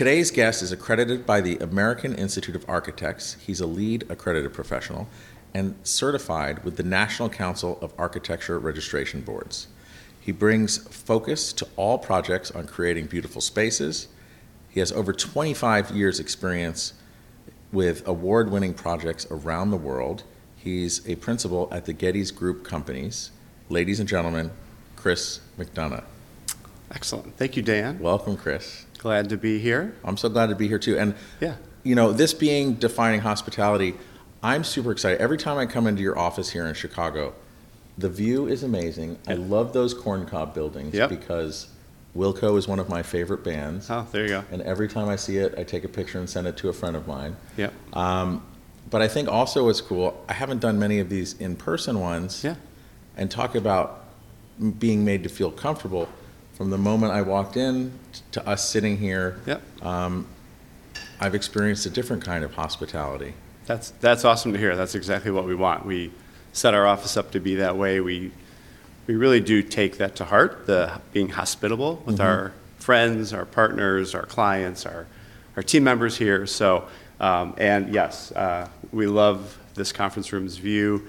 Today's guest is accredited by the American Institute of Architects. He's a LEED accredited professional and certified with the National Council of Architecture Registration Boards. He brings focus to all projects on creating beautiful spaces. He has over 25 years' experience with award winning projects around the world. He's a principal at the Gettys Group Companies. Ladies and gentlemen, Chris McDonough. Excellent. Thank you, Dan. Welcome, Chris. Glad to be here. I'm so glad to be here too. And Yeah. you know, this being defining hospitality, I'm super excited. Every time I come into your office here in Chicago, the view is amazing. I love those corncob buildings Yep. because Wilco is one of my favorite bands. Oh, there you go. And every time I see it, I take a picture and send it to a friend of mine. Yep. Um, but I think also what's cool, I haven't done many of these in person ones. Yeah. And talk about being made to feel comfortable. From the moment I walked in to us sitting here, Yep. I've experienced a different kind of hospitality. That's that's awesome to hear. That's exactly what we want. We set our office up to be that way. We we really do take that to heart, the being hospitable with our friends, our partners, our clients, our our team members here. So, um, and yes, uh, we love this conference room's view.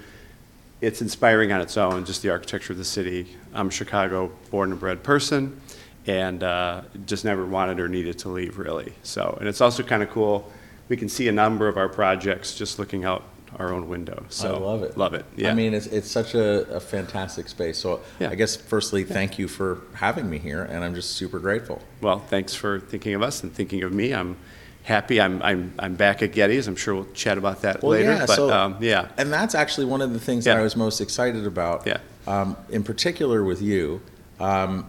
It's inspiring on its own, just the architecture of the city. I'm a Chicago born and bred person, and uh, just never wanted or needed to leave, really. So, and it's also kind of cool. We can see a number of our projects just looking out our own window. So I love it. Love it. Yeah. I mean, it's, it's such a, a fantastic space. So Yeah. I guess firstly, thank you for having me here, and I'm just super grateful. Well, thanks for thinking of us and thinking of me. I'm happy. I'm I'm I'm back at Gettys. I'm sure we'll chat about that Well, later. yeah, but so- um, yeah. And that's actually one of the things that I was most excited about, Yeah. um, in particular with you. Um,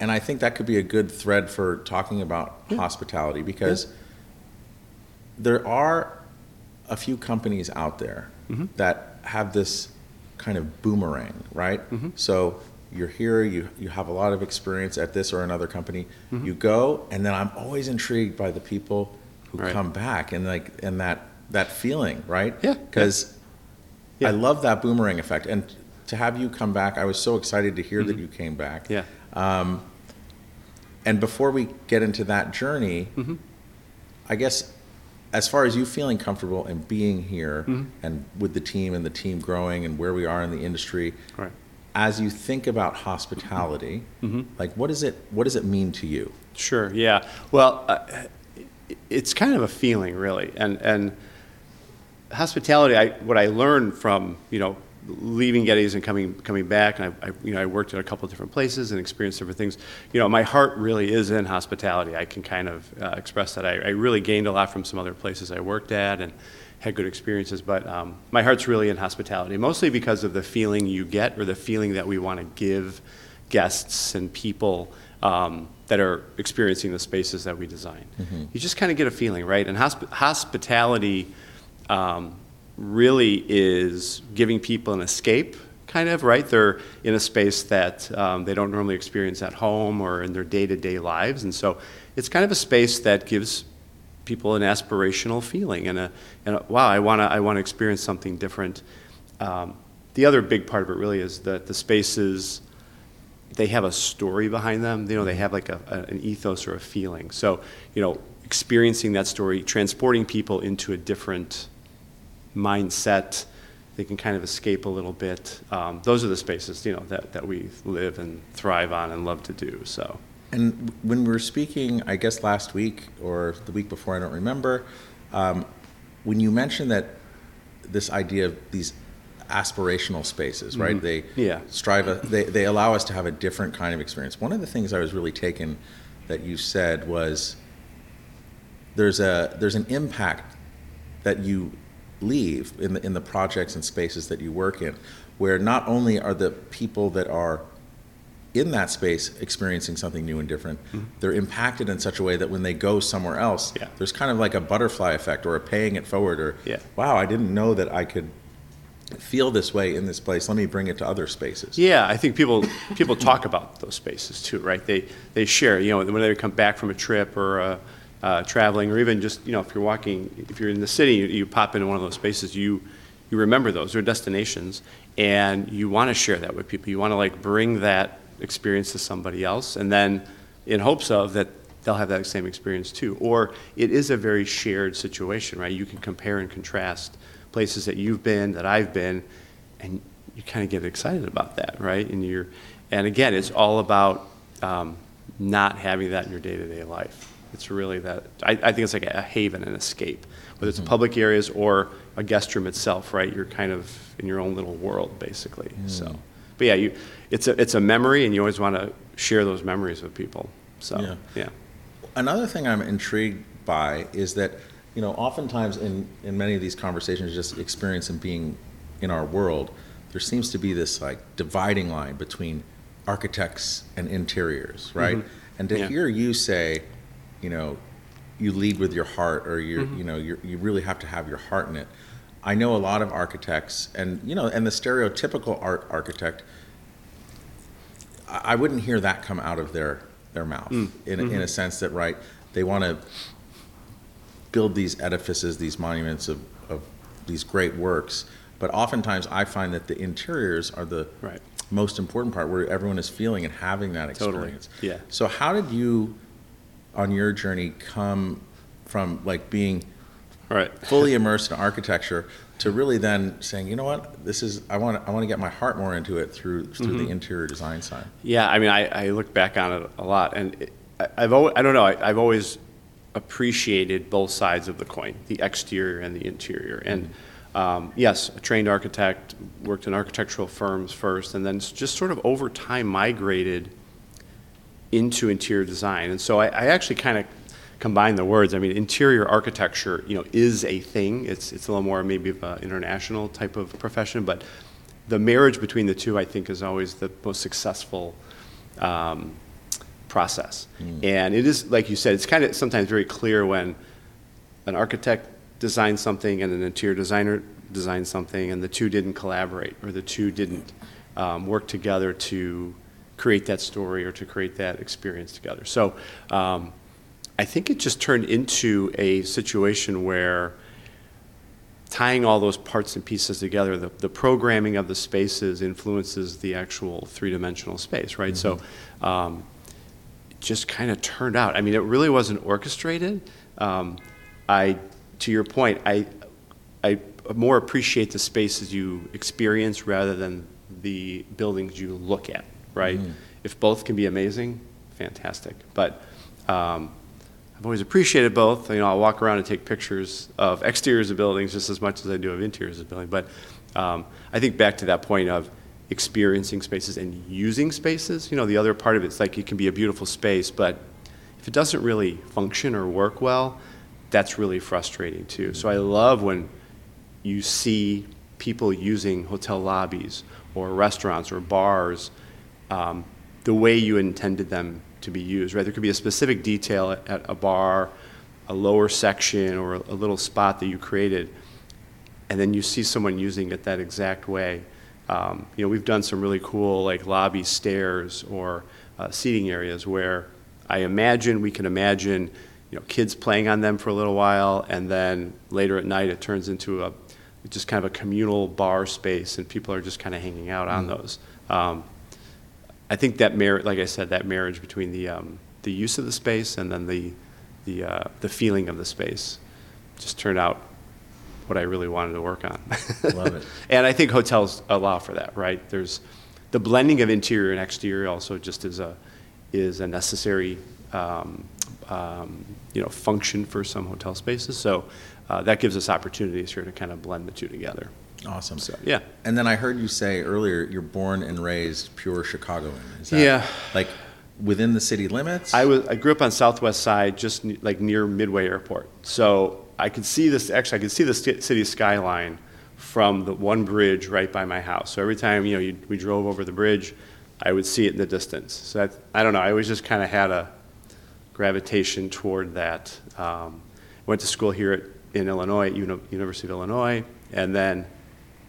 and I think that could be a good thread for talking about hospitality because there are a few companies out there Mm-hmm. that have this kind of boomerang, right? So you're here, you, you have a lot of experience at this or another company. Mm-hmm. You go, and then I'm always intrigued by the people who Right. come back and like and that that feeling, right? Yeah, Because Yeah. I love that boomerang effect, and to have you come back, I was so excited to hear that you came back. Yeah. Um, And before we get into that journey, Mm-hmm. I guess as far as you feeling comfortable and being here Mm-hmm. and with the team and the team growing and where we are in the industry, Right. As you think about hospitality, Mm-hmm. like what does it what does it mean to you? Sure. Yeah. Well, uh, it's kind of a feeling, really, and and hospitality. I what I learned from you know leaving Gettys and coming coming back, and I, I you know I worked at a couple of different places and experienced different things. You know, my heart really is in hospitality. I can kind of uh, express that. I, I really gained a lot from some other places I worked at and had good experiences, but um, my heart's really in hospitality, mostly because of the feeling you get or the feeling that we want to give guests and people um, that are experiencing the spaces that we design. You just kind of get a feeling, right? And hosp- hospitality um, really is giving people an escape, kind of, right? They're in a space that um, they don't normally experience at home or in their day to day lives. And so it's kind of a space that gives people an aspirational feeling and a, and a wow, I want to I wanna experience something different. Um, the other big part of it really is that the spaces they have a story behind them. You know, they have like a, a- an ethos or a feeling. So, you know, experiencing that story, transporting people into a different mindset, they can kind of escape a little bit. Um, those are the spaces, you know, that, that we live and thrive on and love to do. So, And when we were speaking, I guess last week or the week before, I don't remember, um, when you mentioned that this idea of these aspirational spaces, right? They Yeah. strive, a, they, they allow us to have a different kind of experience. One of the things I was really taken that you said was there's a there's an impact that you leave in the in the projects and spaces that you work in, where not only are the people that are in that space experiencing something new and different. They're impacted in such a way that when they go somewhere else, Yeah. there's kind of like a butterfly effect or a paying it forward or, Yeah. wow, I didn't know that I could feel this way in this place. Let me bring it to other spaces. Yeah, I think people, people talk about those spaces too, right? They, they share, you know, when they come back from a trip or uh, uh, traveling, or even just, you know, if you're walking, if you're in the city, you, you pop into one of those spaces, you, you remember those, they're destinations, and you want to share that with people. You want to like bring that experience to somebody else, and then in hopes of that they'll have that same experience too. Or it is a very shared situation, right? You can compare and contrast places that you've been, that I've been, and you kind of get excited about that, right? And you're, and again, it's all about um, not having that in your day-to-day life. It's really that, I, I think it's like a haven, an escape, whether it's public areas or a guest room itself, right? You're kind of in your own little world, basically, so. But yeah, you, it's a, it's a memory, and you always want to share those memories with people, so, Yeah. yeah. Another thing I'm intrigued by is that, you know, oftentimes in, in many of these conversations, just experience and being in our world, there seems to be this like dividing line between architects and interiors, right? And to Mm-hmm. Yeah. hear you say, you know, you lead with your heart, or you Mm-hmm. you know, you you really have to have your heart in it. I know a lot of architects, and you know, and the stereotypical art architect I wouldn't hear that come out of their, their mouth Mm. in, a- Mm-hmm. in a sense that, right, they want to build these edifices, these monuments of, of these great works. But oftentimes I find that the interiors are the Right. most important part where everyone is feeling and having that Totally, experience. yeah. So how did you, on your journey, come from like being Right. fully immersed in architecture to really then saying, you know what, this is I want I want to get my heart more into it through through Mm-hmm. the interior design side. Yeah, I mean, I, I look back on it a lot, and it, I- I've always, I don't know, I, I've always appreciated both sides of the coin, the exterior and the interior. And um, yes, a trained architect, worked in architectural firms first, and then just sort of over time migrated into interior design. And so I, I actually kind of combine the words. I mean, interior architecture, you know, is a thing. It's, it's a little more maybe of an international type of profession, but the marriage between the two, I think, is always the most successful um, process. And it is, like you said, it's kind of sometimes very clear when an architect designs something and an interior designer designs something, and the two didn't collaborate, or the two didn't um, work together to create that story or to create that experience together. So um, I think it just turned into a situation where tying all those parts and pieces together, the, the programming of the spaces influences the actual three-dimensional space, right? So um, it just kind of turned out. I mean, it really wasn't orchestrated. Um, I, to your point, I, I more appreciate the spaces you experience rather than the buildings you look at, right? If both can be amazing, fantastic. But um, I've always appreciated both. You know, I'll walk around and take pictures of exteriors of buildings just as much as I do of interiors of buildings. But um, I think back to that point of experiencing spaces and using spaces. You know, the other part of it's like it can be a beautiful space, but if it doesn't really function or work well, that's really frustrating too. So I love when you see people using hotel lobbies or restaurants or bars um, the way you intended them to be used, right? There could be a specific detail at, at a bar, a lower section, or a, a little spot that you created, and then you see someone using it that exact way. Um, you know, we've done some really cool like lobby stairs or uh, seating areas where I imagine we can imagine, you know, kids playing on them for a little while, and then later at night it turns into a just kind of a communal bar space, and people are just kind of hanging out on those. Um, I think that marriage, like I said, that marriage between the um, the use of the space and then the the uh, the feeling of the space just turned out what I really wanted to work on. Love it. and I think hotels allow for that, right? There's the blending of interior and exterior also just is a is a necessary um, um, you know function for some hotel spaces. So uh, that gives us opportunities here to kind of blend the two together. Awesome. So yeah. And then I heard you say earlier you're born and raised pure Chicagoan. Is that Yeah. Like within the city limits? I was I grew up on Southwest Side, just ne- like near Midway Airport. So I could see this. Actually, I could see the sti- city skyline from the one bridge right by my house. So every time you know you, we drove over the bridge, I would see it in the distance. So that, I don't know, I always just kind of had a gravitation toward that. Um, Went to school here at, in Illinois, at Uni- University of Illinois, and then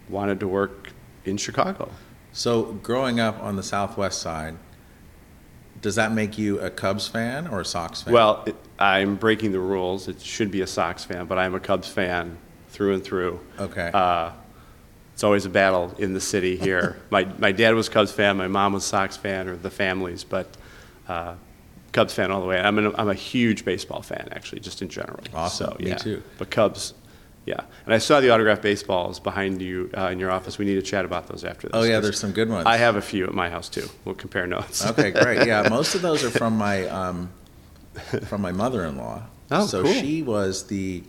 wanted to work in Chicago. So, growing up on the Southwest side, does that make you a Cubs fan or a Sox fan? Well, it- I'm breaking the rules. It should be a Sox fan, but I'm a Cubs fan through and through. Okay. Uh, It's always a battle in the city here. My, my dad was Cubs fan, my mom was Sox fan, or the families, but uh, Cubs fan all the way. I'm, an, I'm a huge baseball fan, actually, just in general. Awesome. So, Me too. But Cubs, yeah. And I saw the autographed baseballs behind you uh, in your office. We need to chat about those after this. Oh, yeah, there's some good ones. I have a few at my house, too. We'll compare notes. Okay, great. Yeah, most of those are from my um, from my mother-in-law. Oh, so cool. she was the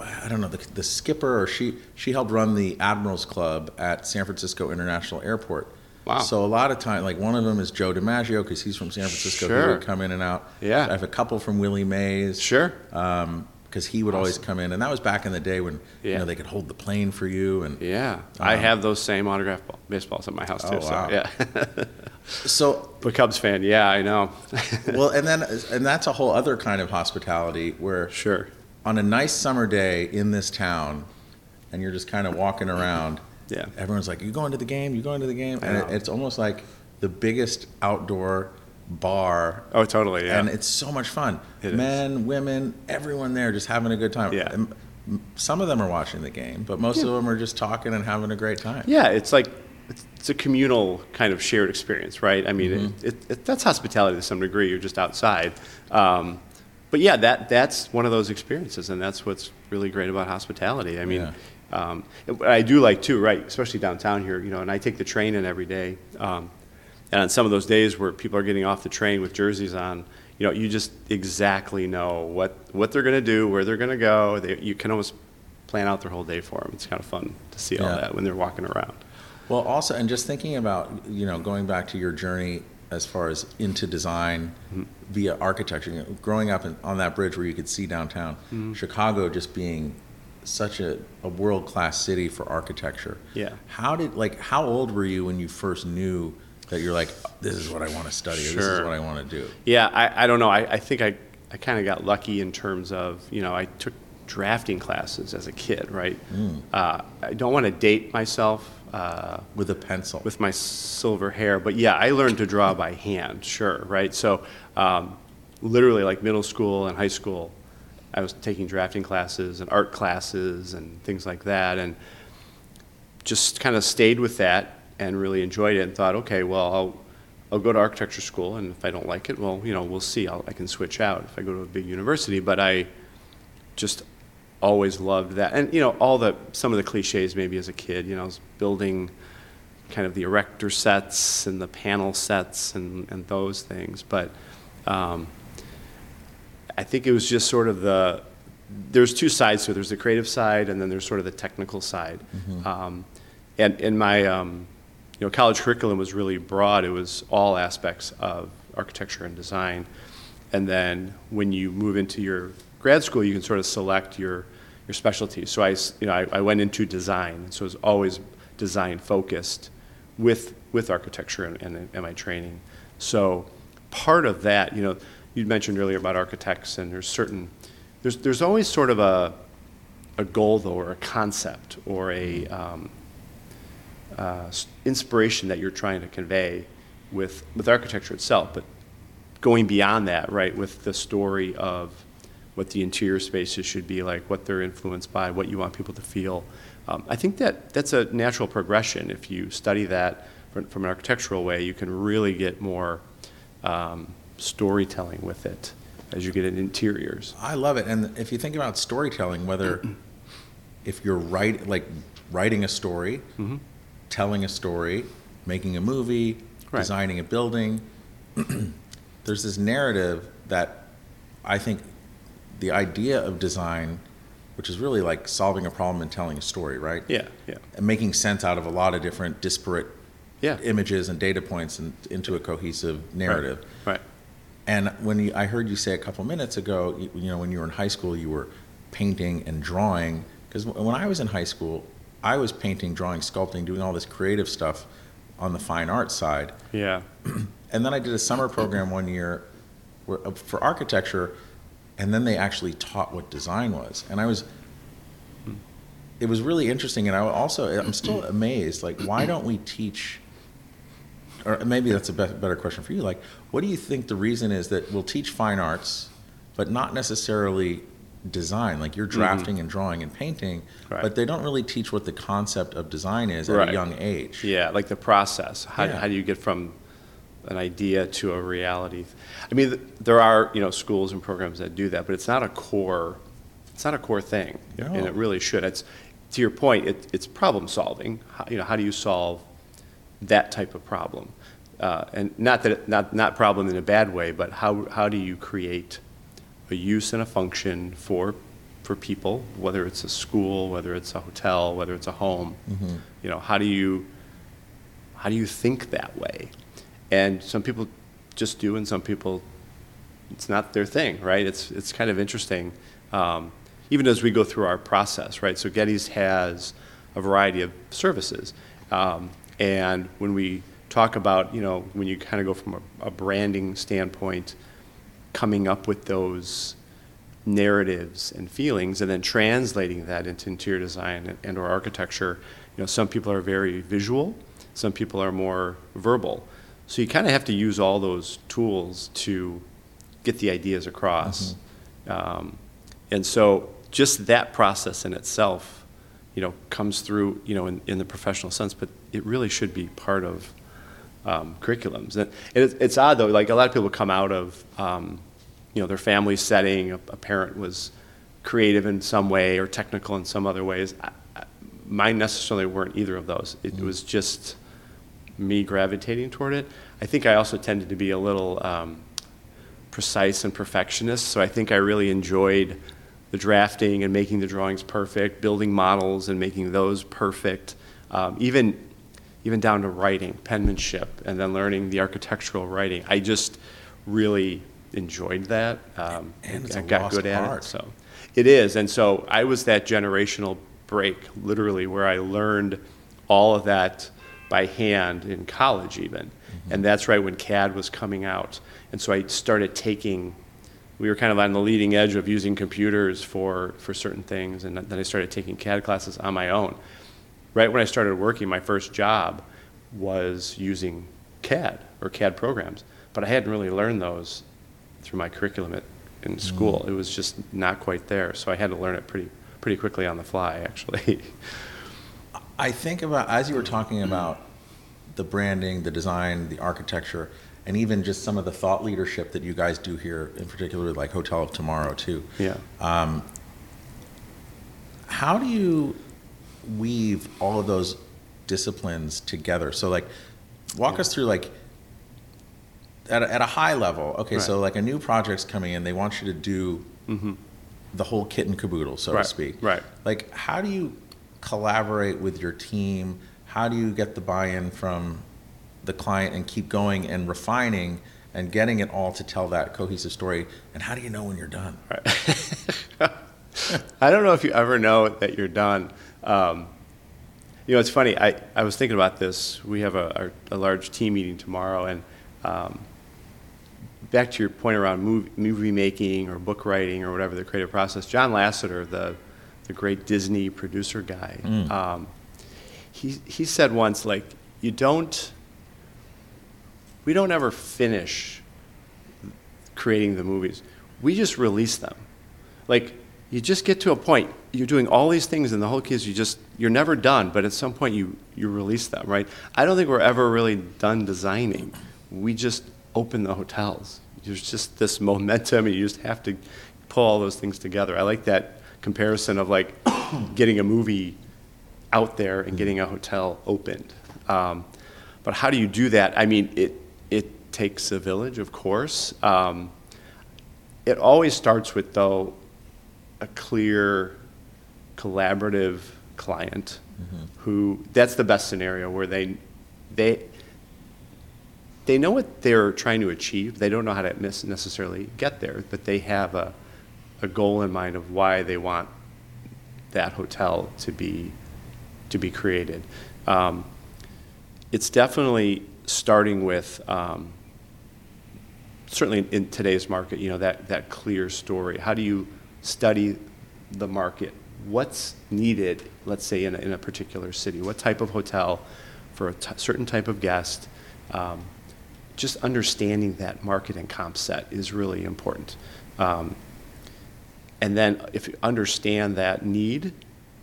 I, don't know the, the skipper, or she she helped run the Admirals Club at San Francisco International Airport. Wow. So a lot of time, like one of them is Joe DiMaggio because he's from San Francisco. He Sure. would come in and out. Yeah. I have a couple from Willie Mays. Sure. Because he would always come in, and that was back in the day when you know they could hold the plane for you, and Yeah. I Um, have those same autographed ball, baseballs at my house, too. Oh, so, wow. yeah. so But Cubs fan, yeah, I know. well, and then and that's a whole other kind of hospitality where sure. on a nice summer day in this town, and you're just kind of walking around. Yeah. Everyone's like, "You going to the game? You going to the game?" And it, it's almost like the biggest outdoor bar, Oh, totally, yeah. and it's so much fun. It is. Men, women, everyone there just having a good time. Yeah. And some of them are watching the game, but most of them are just talking and having a great time. yeah, it's like, it's, it's a communal kind of shared experience, right? I mean, Mm-hmm. it, it, it, that's hospitality to some degree. You're just outside. Um, but yeah, that, that's one of those experiences, and that's what's really great about hospitality. I mean, um, and I do like too, right, especially downtown here, you know, and I take the train in every day. Um, and on some of those days where people are getting off the train with jerseys on, you know, you just exactly know what, what they're going to do, where they're going to go. They, you can almost plan out their whole day for them. It's kind of fun to see all Yeah. that when they're walking around. Well, also, and just thinking about, you know, going back to your journey as far as into design Mm-hmm. via architecture, you know, growing up in, on that bridge where you could see downtown, Mm-hmm. Chicago just being such a, a world class city for architecture. Yeah. How did, like, how old were you when you first knew that you're like, this is what I want to study, or this is what I want to do? Yeah, I, I don't know. I, I think I, I kind of got lucky in terms of, you know, I took drafting classes as a kid, right? Uh, I don't want to date myself uh, With a pencil. with my silver hair, but yeah, I learned to draw by hand, sure, right? So um, literally like middle school and high school, I was taking drafting classes and art classes and things like that, and just kind of stayed with that and really enjoyed it and thought, okay, well, I'll, I'll go to architecture school, and if I don't like it, well, you know, we'll see. I'll, I can switch out if I go to a big university. But I just always loved that, and you know, all the some of the cliches maybe as a kid. You know, I was building kind of the erector sets and the panel sets and, and those things. But um, I think it was just sort of the there's two sides to it. There's the creative side, and then there's sort of the technical side. Um, and in my um, you know college curriculum was really broad. It was all aspects of architecture and design. And then when you move into your grad school, you can sort of select your your specialty. So I you know I, I went into design, so it was always design focused with with architecture and, and, and my training. So part of that, you know, you mentioned earlier about architects, and there's certain there's there's always sort of a a goal though, or a concept, or a um, uh, inspiration that you're trying to convey with with architecture itself, but going beyond that, right, with the story of what the interior spaces should be like, what they're influenced by, what you want people to feel. Um, I think that that's a natural progression. If you study that from, from an architectural way, you can really get more um, storytelling with it as you get into interiors. I love it. And if you think about storytelling, whether if you're write, like writing a story, telling a story, making a movie, Right. designing a building, there's this narrative that I think the idea of design, which is really like solving a problem and telling a story, right? Yeah, yeah, And making sense out of a lot of different disparate yeah. images and data points and into a cohesive narrative. Right. right. And when you, I heard you say a couple minutes ago, you, you know, when you were in high school, you were painting and drawing. Because when I was in high school, I was painting, drawing, sculpting, doing all this creative stuff on the fine arts side. Yeah. And then I did a summer program one year where, uh, for architecture, and then they actually taught what design was. And I was, it was really interesting. And I also, I'm still amazed. Like, why don't we teach? Or maybe that's a be- better question for you. Like, what do you think the reason is that we'll teach fine arts, but not necessarily design? Like, you're drafting and drawing and painting, Mm-hmm. Right. but they don't really teach what the concept of design is at Right. a young age. Yeah, like the process. How, Yeah. how do you get from an idea to a reality? I mean, there are, you know, schools and programs that do that, but it's not a core, it's not a core thing. And it really should. It's, to your point, it, it's problem solving. How, you know, how do you solve that type of problem? Uh, and not that, it- not, not problem in a bad way, but how, how do you create a use and a function for, for people, whether it's a school, whether it's a hotel, whether it's a home? You know, how do you, how do you think that way? And some people just do, and some people, it's not their thing, right? It's, it's kind of interesting, um, even as we go through our process, right? So Gettys has a variety of services. Um, and when we talk about, you know, when you kind of go from a, a branding standpoint, coming up with those narratives and feelings and then translating that into interior design and, and or architecture. You know some people are very visual some people are more verbal. So you kind of have to use all those tools to get the ideas across. Um, and so just that process in itself you know comes through you know in, in the professional sense but it really should be part of um, curriculums. And it's, it's odd though, like a lot of people come out of, um, you know, their family setting, a, a parent was creative in some way or technical in some other ways. I, I, mine necessarily weren't either of those. It was just me gravitating toward it. I think I also tended to be a little um, precise and perfectionist, so I think I really enjoyed the drafting and making the drawings perfect, building models and making those perfect. Um, even even down to writing, penmanship, and then learning the architectural writing. I just really enjoyed that. Um, And it's I a got lost good at art. it. So it is, and so I was that generational break, literally, where I learned all of that by hand in college, even, Mm-hmm. and that's right when CAD was coming out, and so I started taking. We were kind of on the leading edge of using computers for, for certain things, and then I started taking CAD classes on my own right when I started working, my first job was using CAD or CAD programs, but I hadn't really learned those through my curriculum at, in school. Mm. It was just not quite there, so I had to learn it pretty pretty quickly on the fly, actually. I think about, as you were talking about the branding, the design, the architecture, and even just some of the thought leadership that you guys do here, in particular, like Hotel of Tomorrow, too. yeah. Um, how do you weave all of those disciplines together? So, like, walk us through, like, at a, at a high level. Okay, so like a new project's coming in, they want you to do the whole kit and caboodle, so Right, to speak. right. Like, how do you collaborate with your team? How do you get the buy-in from the client and keep going and refining and getting it all to tell that cohesive story? And how do you know when you're done? Right. I don't know if you ever know that you're done. Um, you know, it's funny. I, I was thinking about this. We have a, a, a large team meeting tomorrow, and um, back to your point around movie, movie making or book writing or whatever the creative process. John Lasseter, the the great Disney producer guy, um, he he said once like you don't we don't ever finish creating the movies. We just release them. Like you just get to a point. You're doing all these things, and the whole key is you just you're never done. But at some point, you you release them, right? I don't think we're ever really done designing. We just open the hotels. There's just this momentum, and you just have to pull all those things together. I like that comparison of like getting a movie out there and getting a hotel opened. Um, but how do you do that? I mean, it it takes a village, of course. Um, it always starts with though a clear, collaborative client who that's the best scenario where they they they know what they're trying to achieve. They don't know how to necessarily get there, but they have a a goal in mind of why they want that hotel to be to be created. Um, it's definitely starting with, um, certainly in today's market, you know, that, that clear story. How do you study the market? What's needed, let's say, in a, in a particular city? What type of hotel for a t- certain type of guest? Um, just understanding that market and comp set is really important. Um, and then if you understand that need,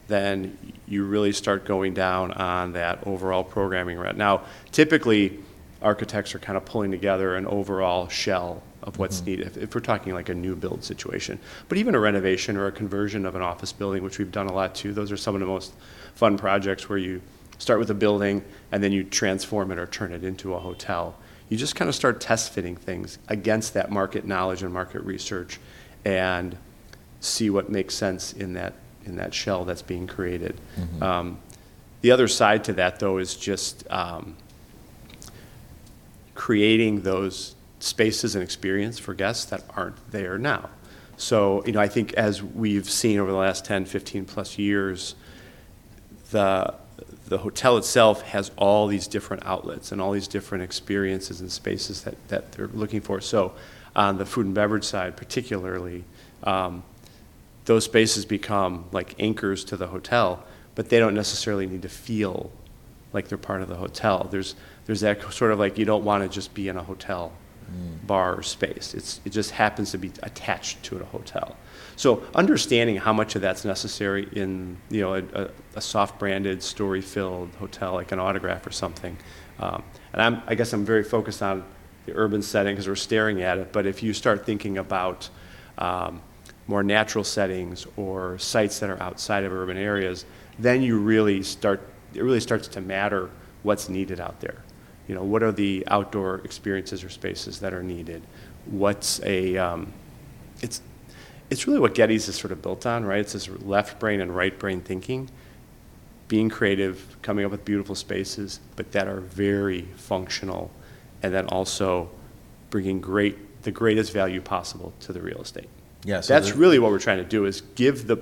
then you really start going down on that overall programming route. Now, typically, architects are kind of pulling together an overall shell of what's needed, if, if we're talking like a new build situation. But even a renovation or a conversion of an office building, which we've done a lot too, those are some of the most fun projects where you start with a building and then you transform it or turn it into a hotel. You just kind of start test fitting things against that market knowledge and market research and see what makes sense in that, in that shell that's being created. Um, the other side to that, though, is just um, creating those spaces and experience for guests that aren't there now. So, you know, I think as we've seen over the last 10, 15 plus years, the, the hotel itself has all these different outlets and all these different experiences and spaces that, that they're looking for. So, on the food and beverage side, particularly, um, those spaces become like anchors to the hotel, but they don't necessarily need to feel like they're part of the hotel. There's, there's that sort of like you don't want to just be in a hotel bar or space. It's, it just happens to be attached to a hotel. So understanding how much of that's necessary in, you know, a, a, a soft branded, story filled hotel like an autograph or something. Um, and I'm, I guess I'm very focused on the urban setting because we're staring at it. But if you start thinking about um, more natural settings or sites that are outside of urban areas, then you really start, it really starts to matter what's needed out there. You know, what are the outdoor experiences or spaces that are needed? What's a, um, it's, it's really what Gettys is sort of built on, right? It's this left brain and right brain thinking, being creative, coming up with beautiful spaces, but that are very functional, and then also bringing great, the greatest value possible to the real estate. Yeah, so That's really what we're trying to do, is give the,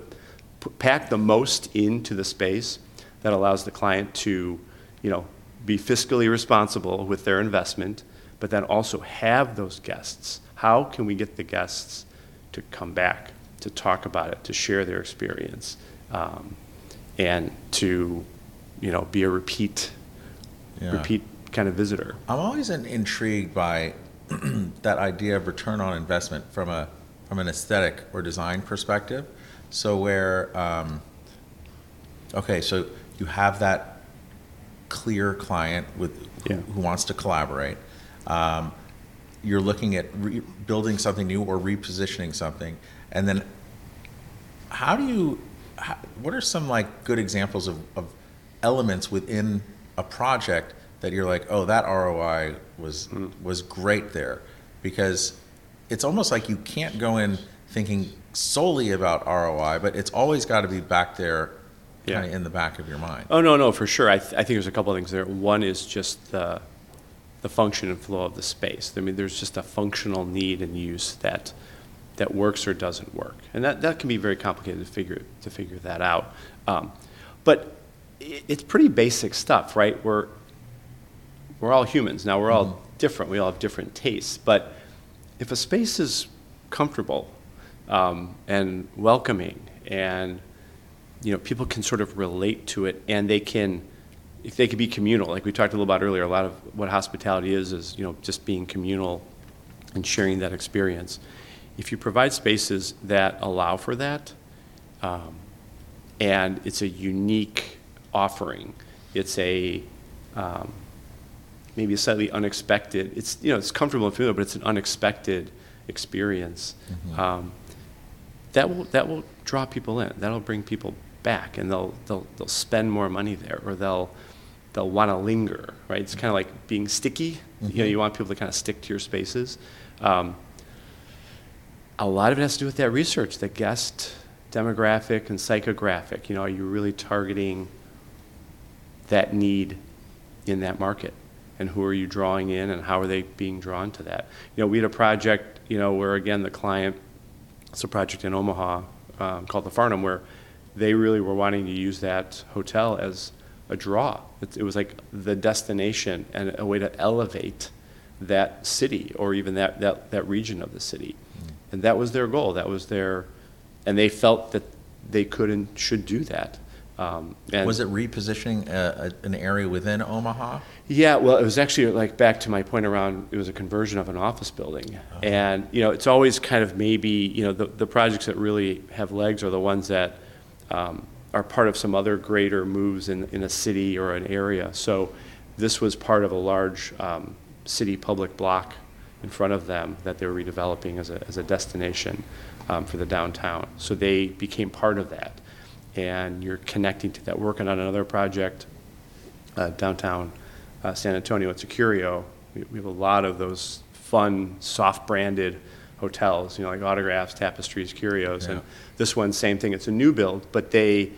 pack the most into the space that allows the client to, you know, be fiscally responsible with their investment, but then also have those guests. How can we get the guests to come back, to talk about it, to share their experience, um, and to, you know, be a repeat, Yeah. repeat kind of visitor? I'm always in- intrigued by that idea of return on investment from a from an aesthetic or design perspective. So where, um, okay, so you have that clear client with who, Yeah. who wants to collaborate. Um, you're looking at re- building something new or repositioning something, and then how do you how, what are some like good examples of, of elements within a project that you're like oh that roi was hmm. was great there because it's almost like you can't go in thinking solely about roi but it's always got to be back there Yeah. kind of in the back of your mind Oh, no, no, for sure. I, th- I think there's a couple of things there. One is just the, the function and flow of the space. I mean, there's just a functional need and use that, that works or doesn't work. And that, that can be very complicated to figure, to figure that out. Um, but i it's pretty basic stuff, right? We're, we're all humans. Now, we're all different. We all have different tastes. But if a space is comfortable um, and welcoming and you know, people can sort of relate to it and they can, if they could be communal, like we talked a little about earlier, a lot of what hospitality is, is, you know, just being communal and sharing that experience. If you provide spaces that allow for that, um, and it's a unique offering, it's a, um, maybe a slightly unexpected, it's, you know, it's comfortable and familiar, but it's an unexpected experience. Um, that will that will draw people in. That'll bring people back, and they'll they'll they'll spend more money there, or they'll they'll want to linger. Right? It's kind of like being sticky. You know, you want people to kind of stick to your spaces. Um, a lot of it has to do with that research, the guest demographic and psychographic. You know, are you really targeting that need in that market? And who are you drawing in, and how are they being drawn to that? You know, we had a project, you know, where again the client it's a project in Omaha um, called the Farnam where they really were wanting to use that hotel as a draw. It, it was like the destination and a way to elevate that city or even that, that, that region of the city. And that was their goal. That was their, and they felt that they could and should do that. Um, and Was it repositioning a, a, an area within Omaha? yeah, well, it was actually like back to my point around it was a conversion of an office building. And, you know, it's always kind of maybe, you know, the, the projects that really have legs are the ones that um, are part of some other greater moves in, in a city or an area. So this was part of a large um, city public block in front of them that they were redeveloping as a, as a destination um, for the downtown. So they became part of that. And you're connecting to that, working on another project uh, downtown uh, San Antonio. at Securio. We we have a lot of those fun, soft-branded hotels, you know, like autographs, tapestries, curios. And this one, same thing. It's a new build, but they,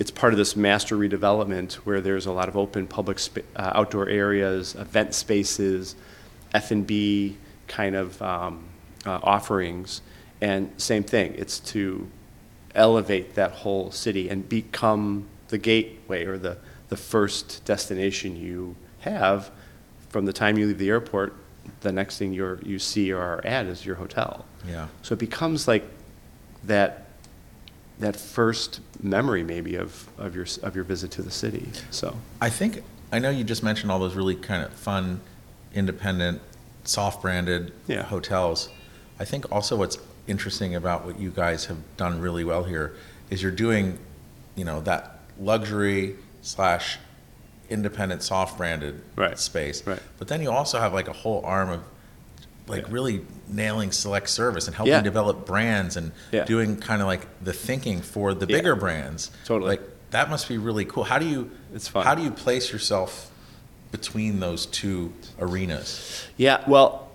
it's part of this master redevelopment where there's a lot of open public spa- uh, outdoor areas, event spaces, F and B kind of um, uh, offerings. And same thing. It's to elevate that whole city and become the gateway or the, the first destination you have from the time you leave the airport. The next thing you're, you see or are at is your hotel. Yeah. So it becomes like that, that first memory maybe of, of your, of your visit to the city, so. I think, I know you just mentioned all those really kind of fun, independent, soft-branded Yeah. hotels. I think also what's interesting about what you guys have done really well here is you're doing, you know, that luxury slash independent, soft-branded Right, space. right. But then you also have like a whole arm of like Yeah. really nailing select service and helping Yeah. develop brands and Yeah. doing kind of like the thinking for the bigger brands. Totally. Like that must be really cool. How do you? It's fun. How do you place yourself between those two arenas? Yeah, well,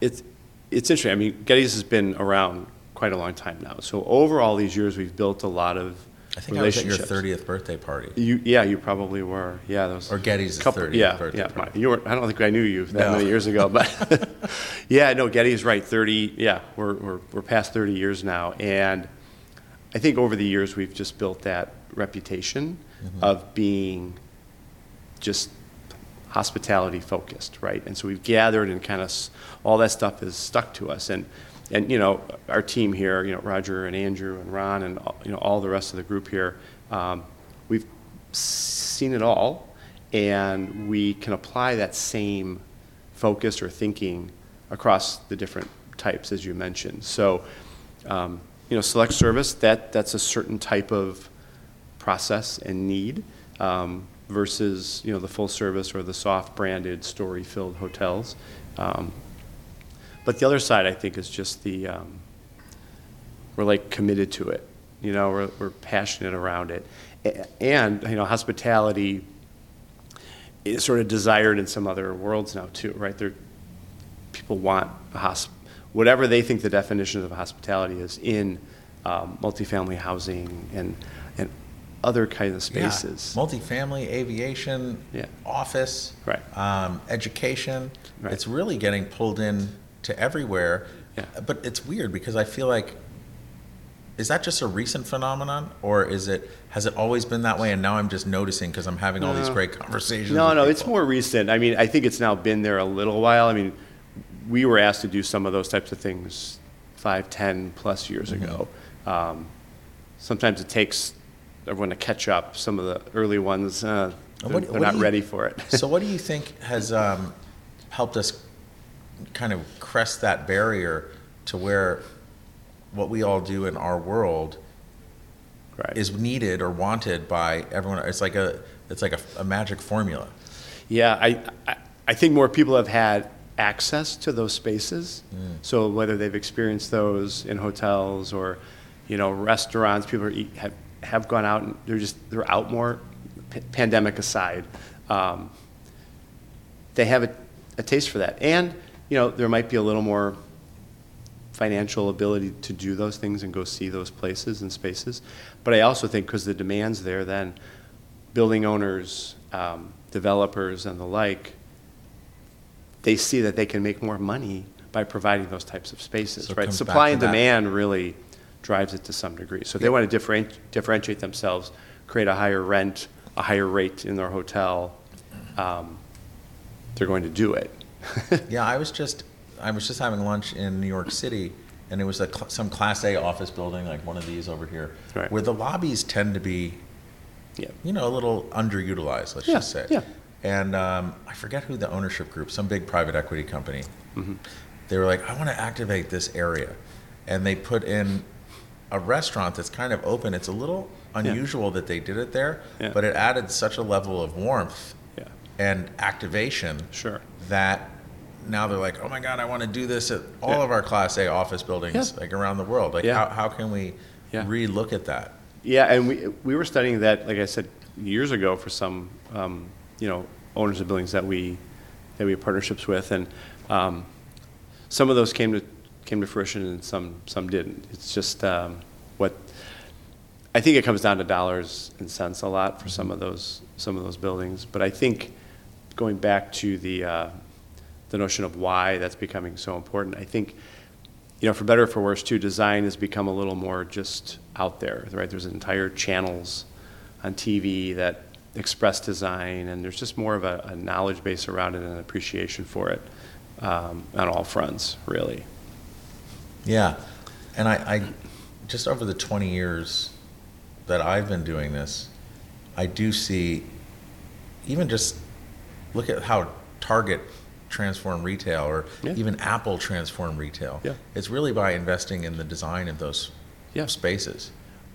it's, it's interesting. I mean, Gettys has been around quite a long time now. So over all these years, we've built a lot of I think I was at your relationships. 30th birthday party. You, yeah, you probably were. Yeah, those. Or Getty's couple, 30th yeah, birthday yeah. party. my- You were. I don't think I knew you that No. many years ago, but yeah, no, Gettys right. Thirty. Yeah, we're we're we're past thirty years now, and I think over the years we've just built that reputation Mm-hmm. of being just hospitality focused, right? And so we've gathered and kind of all that stuff is stuck to us, and and you know our team here, you know Roger and Andrew and Ron and you know all the rest of the group here, um, we've seen it all, and we can apply that same focus or thinking across the different types as you mentioned. So, um, you know, select service that that's a certain type of process and need um, versus you know the full service or the soft branded story filled hotels. Um, but the other side, I think, is just the um, we're like committed to it. You know, we're, we're passionate around it, A- and you know, hospitality is sort of desired in some other worlds now too, right? There, people want a hosp- whatever they think the definition of hospitality is in um, multifamily housing and and other kinds of spaces. Yeah. Multifamily, aviation, Yeah. office, Right. um, education. Right. It's really getting pulled in to everywhere. Yeah. But it's weird because I feel like is that just a recent phenomenon or is it has it always been that way and now I'm just noticing because I'm having all these great conversations No, no, it's more recent. I mean, I think it's now been there a little while. I mean, we were asked to do some of those types of things five, ten plus years Mm-hmm. ago. Um, sometimes it takes everyone to catch up. Some of the early ones uh, they're, what- they're what not you- ready for it. so what do you think has um, helped us kind of crest that barrier to where what we all do in our world right. is needed or wanted by everyone it's like a it's like a, a magic formula Yeah, I, I, I think more people have had access to those spaces. So whether they've experienced those in hotels or, you know, restaurants, people are eat, have, have gone out and they're just, they're out more, p- pandemic aside. Um, they have a, a taste for that. And, you know, there might be a little more financial ability to do those things and go see those places and spaces. But I also think because the demand's there, then building owners, um, developers, and the like, they see that they can make more money by providing those types of spaces, So it right? comes back Supply to and that. demand really drives it to some degree. So they want to differentiate, differentiate themselves, create a higher rent, a higher rate in their hotel, um, they're going to do it. Yeah, I was just, I was just having lunch in New York City, and it was a, cl- some Class A office building, like one of these over here, Right. where the lobbies tend to be, Yeah. you know, a little underutilized, let's Yeah, just say. yeah. And um, I forget who the ownership group, some big private equity company. Mm-hmm. They were like, I want to activate this area, and they put in a restaurant that's kind of open. It's a little unusual that they did it there, Yeah. but it added such a level of warmth Yeah, and activation sure. That now they're like, oh my God, I want to do this at all Yeah. of our Class A office buildings, Yeah. like around the world. Like, Yeah. how, how can we re-look at that? Yeah, and we, we were studying that, like I said, years ago for some, um, you know, owners of buildings that we, that we have partnerships with, and, um, some of those came to, came to fruition and some, some didn't. It's just, um, what, I think it comes down to dollars and cents a lot for some of those, some of those buildings, but I think going back to the, uh, the notion of why that's becoming so important, I think, you know, for better or for worse, too, design has become a little more just out there, right? There's entire channels on TV that express design, and there's just more of a, a knowledge base around it and an appreciation for it um, on all fronts, really. Yeah, and I, I, just over the 20 years that I've been doing this, I do see, even just look at how Target transformed retail, or Yeah. even Apple transformed retail. Yeah. It's really by investing in the design of those Yeah. spaces.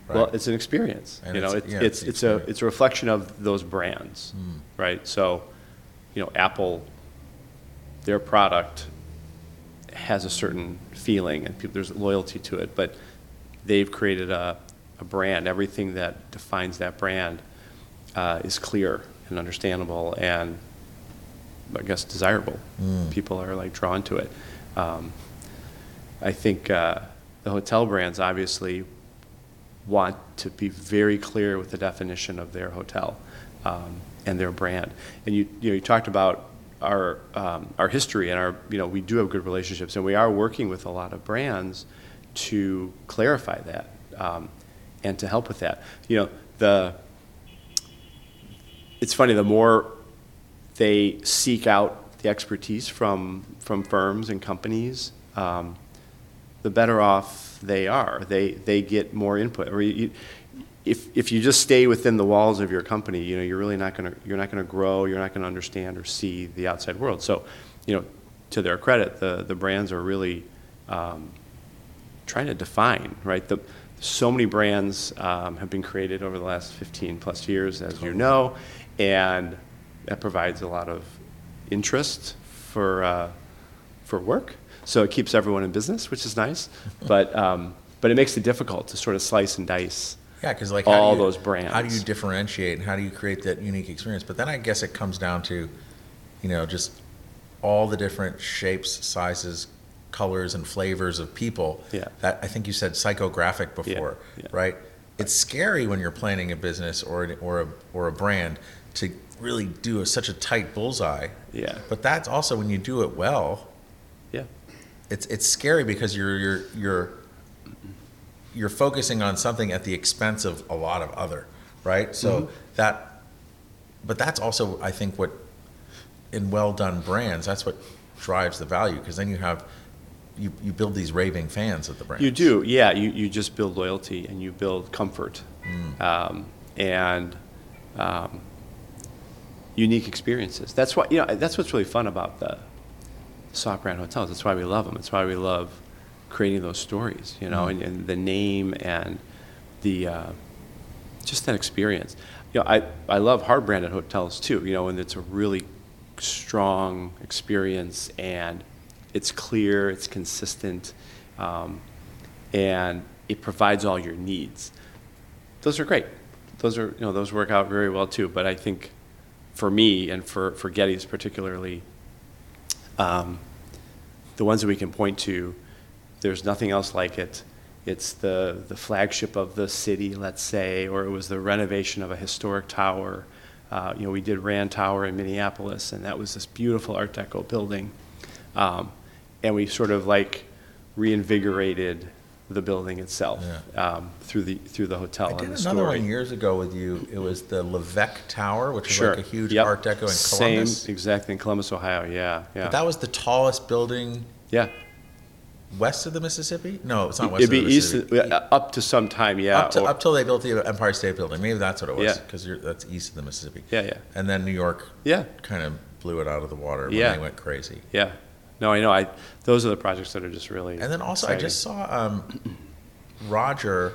Well, it's an experience. And You know, it's- it's, it's it's a, it's a reflection of those brands, Mm. right? So, you know, Apple, their product has a certain feeling and people, there's loyalty to it, but they've created a, a brand. Everything that defines that brand uh, is clear and understandable and I guess desirable. Mm. People are like drawn to it. Um, I think uh, the hotel brands obviously want to be very clear with the definition of their hotel um, and their brand. And you, you know, you talked about our, um, our history and our, you know, we do have good relationships and we are working with a lot of brands to clarify that um, and to help with that. You know, the, it's funny, the more they seek out the expertise from, from firms and companies, um, the better off they are. They, they get more input. Or you, if, if you just stay within the walls of your company, you know, you're really not going to, you're not going to grow, you're not going to understand or see the outside world. So, you know, to their credit, the, the brands are really um, trying to define, right? The, so many brands um, have been created over the last 15 plus years, as you know, and that provides a lot of interest for, uh, for work. So it keeps everyone in business, which is nice. But, um, but it makes it difficult to sort of slice and dice. Yeah, because like all you, those brands. How do you differentiate and how do you create that unique experience? But then I guess it comes down to, you know, just all the different shapes, sizes, colors, and flavors of people. Yeah. That I think you said psychographic before, yeah. right? It's scary when you're planning a business or or a or a brand to really do a, such a tight bullseye. Yeah. But that's also when you do it well. Yeah. It's it's scary because you're you're you're you're focusing on something at the expense of a lot of other, right? So that, but that's also I think what in well done brands that's what drives the value because then you have you you build these raving fans of the brand. You do, yeah. You, you just build loyalty and you build comfort um, and um, unique experiences. That's what you know. That's what's really fun about the soft brand hotels. That's why we love them. It's why we love creating those stories. You know, and, and the name and the uh, just that experience. You know, I I love hard branded hotels too. You know, and it's a really strong experience and it's clear, it's consistent, um, and it provides all your needs. Those are great. Those are, you know, those work out very well too. But I think for me and for, for Gettys particularly, um, the ones that we can point to, there's nothing else like it. It's the, the flagship of the city, let's say, or it was the renovation of a historic tower. Uh, you know, we did Rand Tower in Minneapolis, and that was this beautiful Art Deco building. Um, and we sort of like reinvigorated the building itself, um, through the, through the hotel I and did the another story. one years ago with you. It was the LeVeque Tower, which was Sure. like a huge Yep. Art Deco in Columbus. Same, exactly, in Columbus, Ohio, yeah, yeah. But that was the tallest building Yeah. west of the Mississippi? No, it's not west It'd of the be east, Mississippi. uh, up to some time, yeah. up, to, or- up till they built the Empire State Building. Maybe that's what it was, Yeah. because that's east of the Mississippi. Yeah, yeah. And then New York Yeah, kind of blew it out of the water when Yeah. they went crazy. yeah. No, I know, I, those are the projects that are just really. And then also, I just saw um, Roger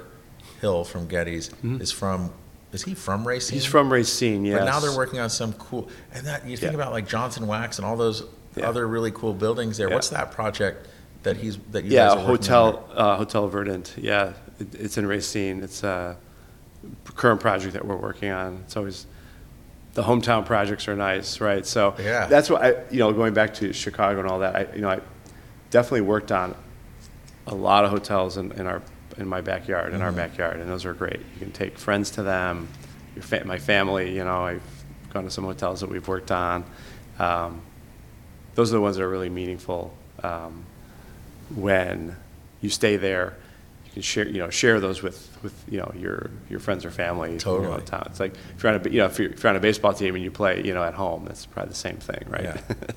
Hill from Gettys is from. Is he from Racine? Mm-hmm. He's from Racine, yes. But now they're working on some cool. And that you think Yeah. about like Johnson Wax and all those Yeah. other really cool buildings there. Yeah. What's that project that he's that you Yeah, guys are Hotel, uh, Hotel Verdant, yeah, It- it's in Racine, it's a current project that we're working on, it's always, the hometown projects are nice, right, so. Yeah. That's what I, you know, going back to Chicago and all that, I, you know, I definitely worked on a lot of hotels in, in our, in my backyard, in our backyard, and those are great. You can take friends to them, your fa- my family, you know, I've gone to some hotels that we've worked on. Um, Those are the ones that are really meaningful. Um, when you stay there, you can share, you know, share those with, with, you know, your, your friends or family. you know, Totally. in town. It's like, if you're on a, you know, if you're, if you're on a baseball team and you play, you know, at home, that's probably the same thing, right?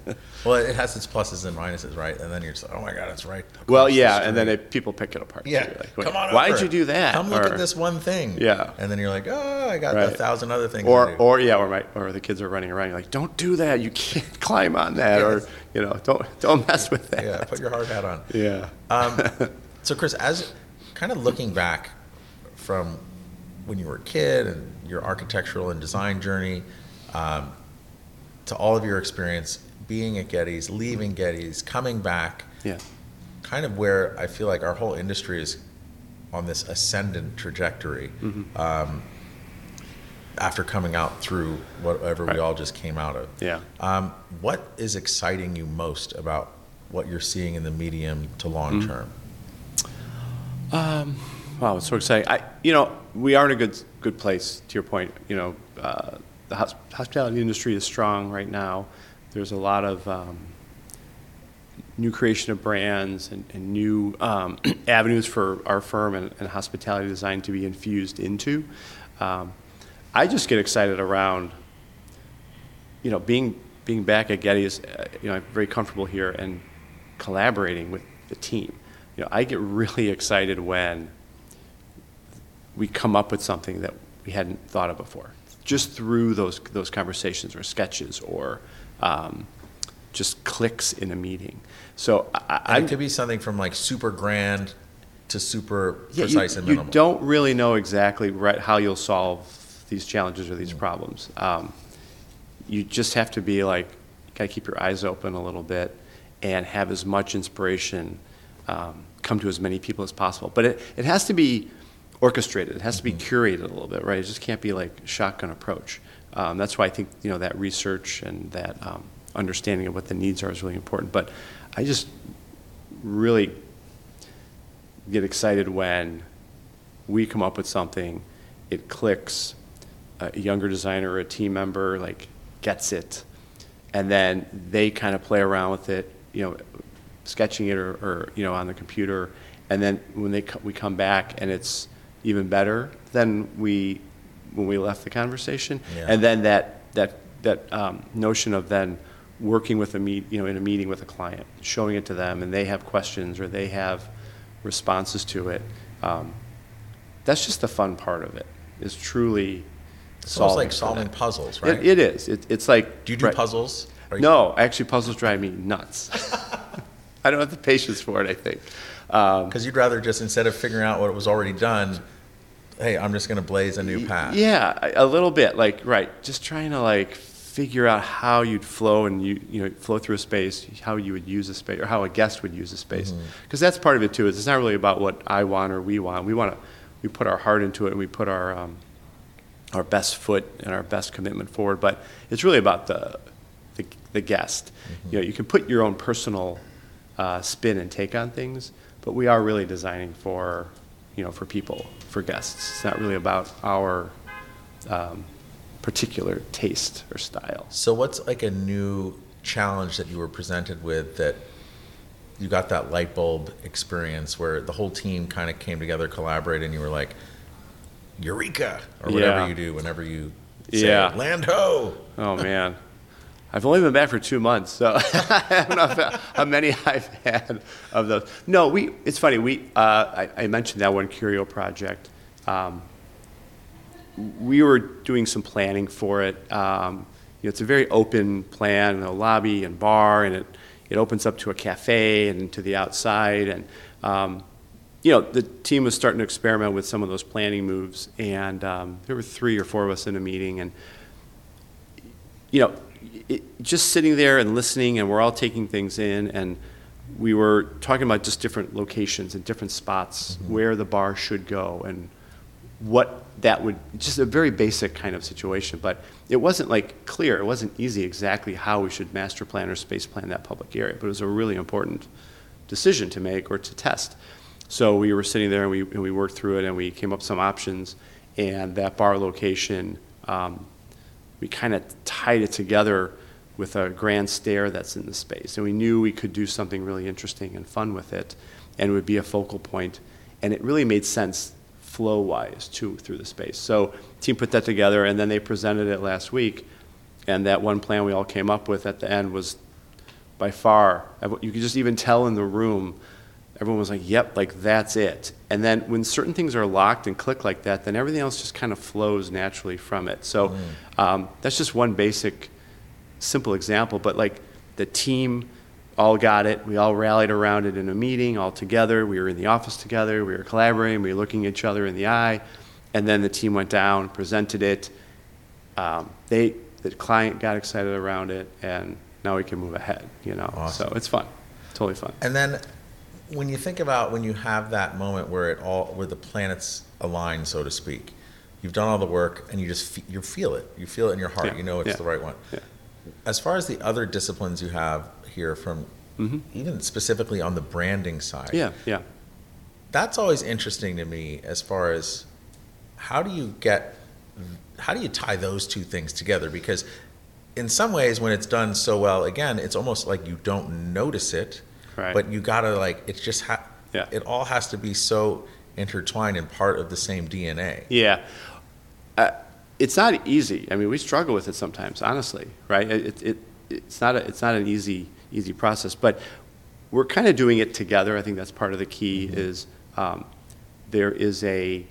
Yeah. Well, it has its pluses and minuses, right? And then you're just like, oh my god, it's right. Well, the yeah, and then street. it, people pick it apart. too. Yeah, like, "Wait, come on Why over. did you do that? Come look Or- at this one thing. Yeah. and then you're like, oh, I got a Right. thousand other things. Or, to do. or, yeah, or my, or the kids are running around, you're like, don't do that, you can't climb on that, or, Yes. you know, don't, don't mess with that. yeah, put your hard hat on. Yeah. Um, so, Chris, as kind of looking back from when you were a kid and your architectural and design journey um, to all of your experience being at Gettys, leaving Gettys, coming back, Yeah. kind of where I feel like our whole industry is on this ascendant trajectory Mm-hmm. um, after coming out through whatever we all just came out of. Yeah. Um, what is exciting you most about what you're seeing in the medium to long Mm-hmm. term? Wow, it's so exciting. I, you know, we are in a good, good place, to your point. You know, uh, the hos- hospitality industry is strong right now. There's a lot of um, new creation of brands and, and new um, avenues for our firm and, and hospitality design to be infused into. Um, I just get excited around, you know, being, being back at Getty uh, you know, I'm very comfortable here and collaborating with the team. You know, I get really excited when we come up with something that we hadn't thought of before, just through those, those conversations or sketches or um, just clicks in a meeting. So I, I, it could be something from like super grand to super yeah, you- precise and minimal. you don't really know exactly right how you'll solve these challenges or Mm. these problems. Um, you just have to be like, you got to keep your eyes open a little bit and have as much inspiration um, come to as many people as possible. But it, it has to be orchestrated. It has to be curated a little bit, right? It just can't be like shotgun approach. Um, that's why I think you know that research and that um, understanding of what the needs are is really important. But I just really get excited when we come up with something, it clicks, a younger designer or a team member like gets it, and then they kind of play around with it, you know, sketching it or, or you know on the computer, and then when they co- we come back and it's even better than we when we left the conversation, Yeah. and then that that that um, notion of then working with a meet you know in a meeting with a client, showing it to them, and they have questions or they have responses to it. Um, that's just the fun part of it. Is truly It's almost like solving them. puzzles, right? It, it is. It, it's like. do you do right. puzzles? You- No, actually, puzzles drive me nuts. I don't have the patience for it. I think. Um, Because you'd rather just instead of figuring out what was already done, hey, I'm just going to blaze a new path. Yeah, a little bit. Like, right, just trying to like figure out how you'd flow and you you know flow through a space, how you would use a space, or how a guest would use a space. Because that's part of it too. Is it's not really about what I want or we want. We want to we put our heart into it and we put our um, our best foot and our best commitment forward. But it's really about the the, the guest. You know, you can put your own personal uh, spin and take on things, but we are really designing for you know for people, for guests. It's not really about our um, particular taste or style. So what's like a new challenge that you were presented with that you got that light bulb experience where the whole team kind of came together, collaborated, and you were like, Eureka! Or whatever Yeah. you do whenever you say, Yeah. Land ho! Oh, man. I've only been back for two months, so I don't know how many I've had of those. No, we, it's funny, we, uh, I, I mentioned that one Curio project. Um, we were doing some planning for it. Um, you know, it's a very open plan, a lobby and bar, and it, it opens up to a cafe and to the outside. And, um, you know, the team was starting to experiment with some of those planning moves, and um, there were three or four of us in a meeting, and you know, it, just sitting there and listening, and we're all taking things in, and we were talking about just different locations and different spots where the bar should go and what that would, just a very basic kind of situation. But it wasn't like clear, it wasn't easy exactly how we should master plan or space plan that public area, but it was a really important decision to make or to test. So we were sitting there and we, and we worked through it and we came up with some options, and that bar location, um, we kind of tied it together with a grand stair that's in the space. And we knew we could do something really interesting and fun with it, and it would be a focal point. And it really made sense flow-wise, too, through the space. So team put that together, and then they presented it last week. And that one plan we all came up with at the end was by far, you could just even tell in the room, everyone was like, yep, like that's it. And then when certain things are locked and click like that, then everything else just kind of flows naturally from it. So um, that's just one basic, simple example. But like the team all got it. We all rallied around it in a meeting all together. We were in the office together. We were collaborating. We were looking each other in the eye. And then the team went down, presented it. Um, they, the client got excited around it, and now we can move ahead. You know, Awesome. so it's fun, totally fun. And then when you think about when you have that moment where it all where the planets align, so to speak, you've done all the work and you just fe- you feel it. You feel it in your heart. Yeah, You know it's yeah, the right one. yeah. As far as the other disciplines you have here from even specifically on the branding side. Mm-hmm. Yeah, yeah. That's always interesting to me as far as how do you get how do you tie those two things together because in some ways when it's done so well again it's almost like you don't notice it Right. but you gotta like it's just ha- Yeah. it all has to be so intertwined and part of the same dna Yeah. Uh, it's not easy. I mean, we struggle with it sometimes, honestly, right? It, it, it's not, a, it's not an easy, easy process, but we're kind of doing it together. I think that's part of the key is um, there is a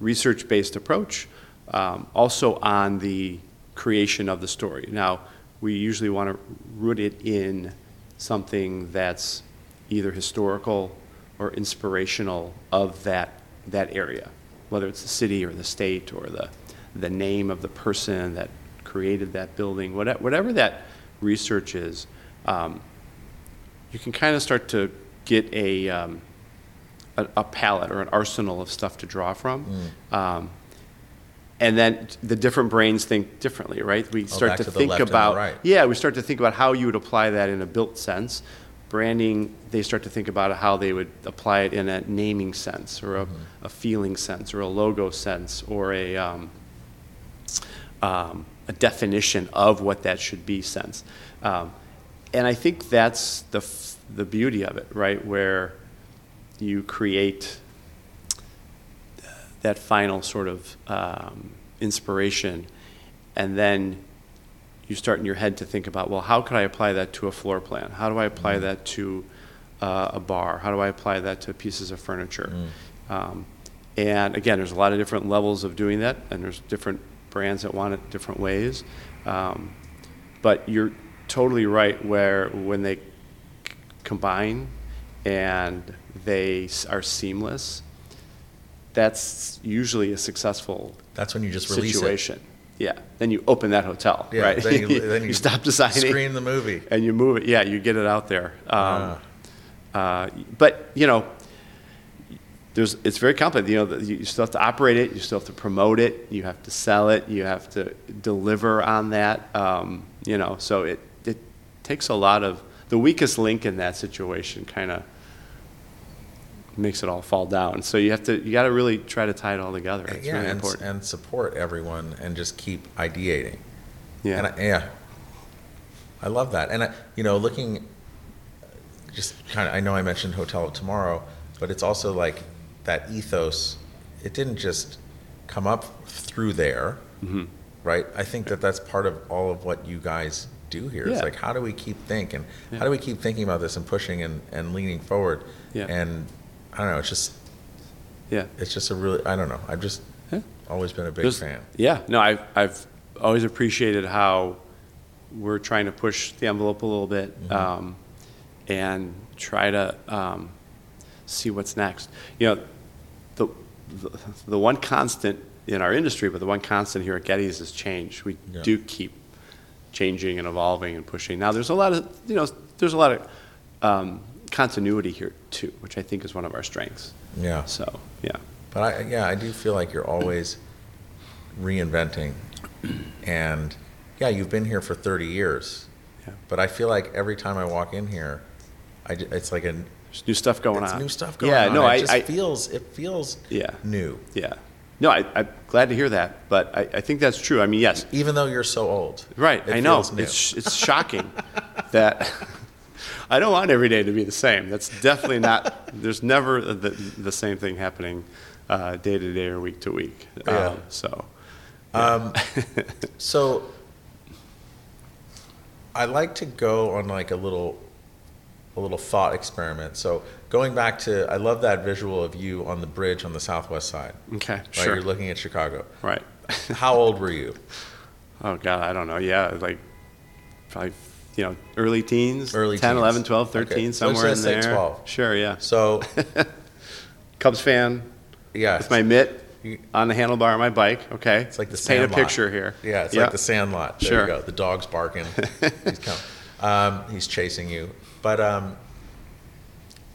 research-based approach um, also on the creation of the story. Now, we usually want to root it in something that's either historical or inspirational of that, that area, whether it's the city or the state or the, the name of the person that created that building, whatever, whatever that research is, um, you can kind of start to get a, um, a, a palette or an arsenal of stuff to draw from. Um, and then the different brains think differently, right? We start back to, to the think left and the about, right. yeah, we start to think about how you would apply that in a built sense. Branding, they start to think about how they would apply it in a naming sense or a, Mm-hmm. a feeling sense or a logo sense or a, um, um, a definition of what that should be sense. Um, and I think that's the, f- the beauty of it, right? Where you create that final sort of um, inspiration, and then you start in your head to think about, well, how could I apply that to a floor plan? How do I apply that to uh, a bar? How do I apply that to pieces of furniture? Um, and again, there's a lot of different levels of doing that, and there's different brands that want it different ways. Um, but you're totally right where when they c- combine and they are seamless, that's usually a successful that's when you just release situation. Yeah, then you open that hotel, it yeah right? then you, then you, stop designing screen the movie and you move it. Yeah, you get it out there. Ah. Um, uh, but you know, there's it's very complicated. You know, you you still have to operate it. You still have to promote it. You have to sell it. You have to deliver on that. Um, you know, so it it takes a lot of the weakest link in that situation. Kind of makes it all fall down. So you have to you got to really try to tie it all together. It's yeah really and, important. and support everyone and just keep ideating yeah. And I, yeah, I love that. And I, you know, looking, just kind of, I know I mentioned Hotel of Tomorrow, but it's also like that ethos, it didn't just come up through there, Mm-hmm. right? I think that that's part of all of what you guys do here. Yeah. It's like, how do we keep thinking? Yeah. How do we keep thinking about this and pushing and, and leaning forward? Yeah. And I don't know, it's just, Yeah. it's just a really, I don't know, I've just Yeah. always been a big There's- fan. Yeah, no, I've, I've always appreciated how we're trying to push the envelope a little bit Mm-hmm. um, and try to um, see what's next. You know, the, the, the one constant in our industry, but the one constant here at Gettys is change. We Yeah. do keep changing and evolving and pushing. Now, there's a lot of, you know, there's a lot of um, continuity here too, which I think is one of our strengths. Yeah. So, yeah. But I, yeah, I do feel like you're always reinventing. And yeah, you've been here for 30 years. Yeah. But I feel like every time I walk in here, I, it's like a, There's new stuff going it's on. new stuff going yeah, on. no, it I, just I, feels, it feels Yeah. new, Yeah. No, I, I'm glad to hear that, but I, I think that's true. I mean, yes, even though you're so old. right. I know. It's, it's shocking that I don't want every day to be the same. That's definitely not, there's never the, the same thing happening uh, day to day or week to week. Yeah. Um, so, Um, so I like to go on like a little a little thought experiment. So going back to I love that visual of you on the bridge on the southwest side. okay, Right, sure. you're looking at Chicago. right. How old were you? oh, God, I don't know. Yeah, like probably, you know, early teens, Early 10, teens. 11, 12, Okay. 13, So let's somewhere in just say there. 12. Sure, yeah. So Cubs fan yeah, with my mitt You- on the handlebar of my bike. Okay, it's like the Let's paint a Sandlot. picture here. Yeah, it's like the Sandlot. There Sure. you go. The dog's barking. he's coming. Um, he's chasing you. But um,